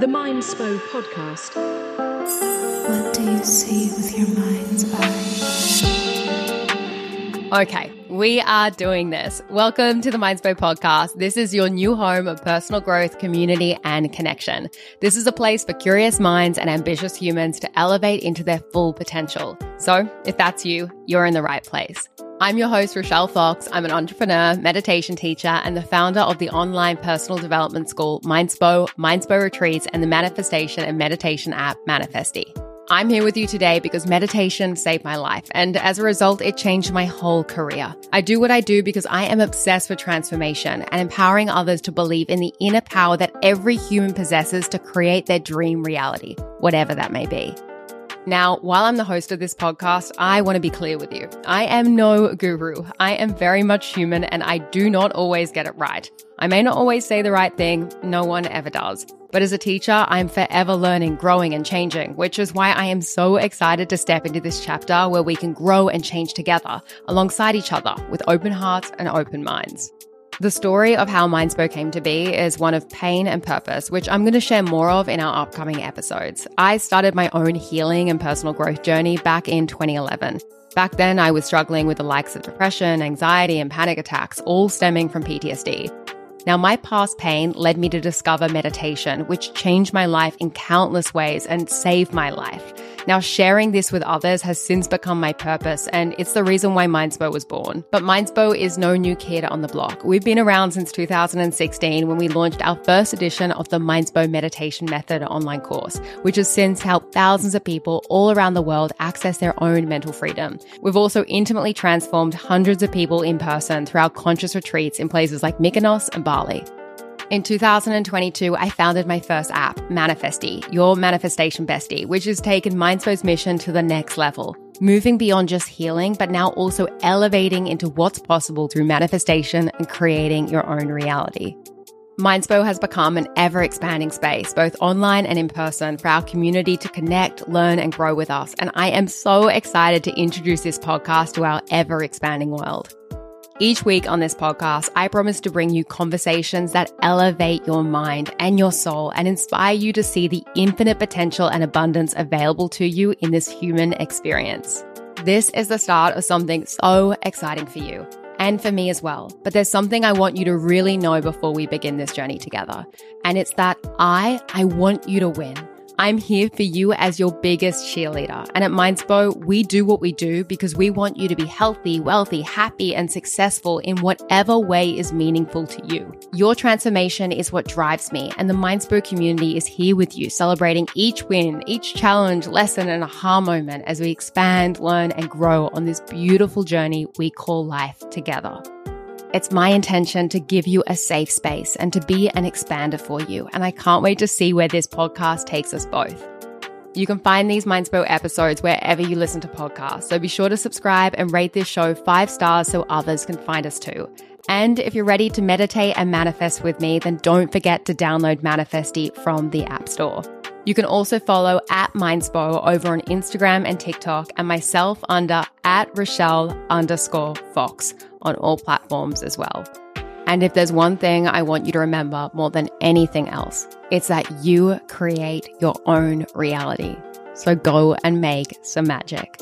The Mindspo Podcast. What do you see with your mind's eye? Okay, we are doing this. Welcome to the Mindspo podcast. This is your new home of personal growth, community, and connection. This is a place for curious minds and ambitious humans to elevate into their full potential. So, if that's you, you're in the right place. I'm your host, Rochelle Fox. I'm an entrepreneur, meditation teacher, and the founder of the online personal development school Mindspo, Mindspo Retreats, and the manifestation and meditation app Manifestie. I'm here with you today because meditation saved my life, and as a result, it changed my whole career. I do what I do because I am obsessed with transformation and empowering others to believe in the inner power that every human possesses to create their dream reality, whatever that may be. Now, while I'm the host of this podcast, I want to be clear with you. I am no guru. I am very much human and I do not always get it right. I may not always say the right thing. No one ever does. But as a teacher, I'm forever learning, growing, and changing, which is why I am so excited to step into this chapter where we can grow and change together alongside each other with open hearts and open minds. The story of how Mindspo came to be is one of pain and purpose, which I'm going to share more of in our upcoming episodes. I started my own healing and personal growth journey back in 2011. Back then, I was struggling with the likes of depression, anxiety, and panic attacks, all stemming from PTSD. Now, my past pain led me to discover meditation, which changed my life in countless ways and saved my life. Now, sharing this with others has since become my purpose, and it's the reason why Mindspo was born. But Mindspo is no new kid on the block. We've been around since 2016 when we launched our first edition of the Mindspo Meditation Method online course, which has since helped thousands of people all around the world access their own mental freedom. We've also intimately transformed hundreds of people in person through our conscious retreats in places like Mykonos and Bali. In 2022, I founded my first app, Manifestie, your manifestation bestie, which has taken Mindspo's mission to the next level, moving beyond just healing, but now also elevating into what's possible through manifestation and creating your own reality. Mindspo has become an ever expanding space, both online and in person, for our community to connect, learn, and grow with us. And I am so excited to introduce this podcast to our ever expanding world. Each week on this podcast, I promise to bring you conversations that elevate your mind and your soul and inspire you to see the infinite potential and abundance available to you in this human experience. This is the start of something so exciting for you and for me as well. But there's something I want you to really know before we begin this journey together. And it's that I, I want you to win. I'm here for you as your biggest cheerleader. And at Mindspo, we do what we do because we want you to be healthy, wealthy, happy, and successful in whatever way is meaningful to you. Your transformation is what drives me, and the Mindspo community is here with you, celebrating each win, each challenge, lesson, and aha moment as we expand, learn, and grow on this beautiful journey we call life together. It's my intention to give you a safe space and to be an expander for you. And I can't wait to see where this podcast takes us both. You can find these Mindspo episodes wherever you listen to podcasts. So be sure to subscribe and rate this show five stars so others can find us too. And if you're ready to meditate and manifest with me, then don't forget to download Manifestie from the App Store. You can also follow at Mindspo over on Instagram and TikTok and myself under at Rochelle underscore Fox on all platforms as well. And if there's one thing I want you to remember more than anything else, it's that you create your own reality. So go and make some magic.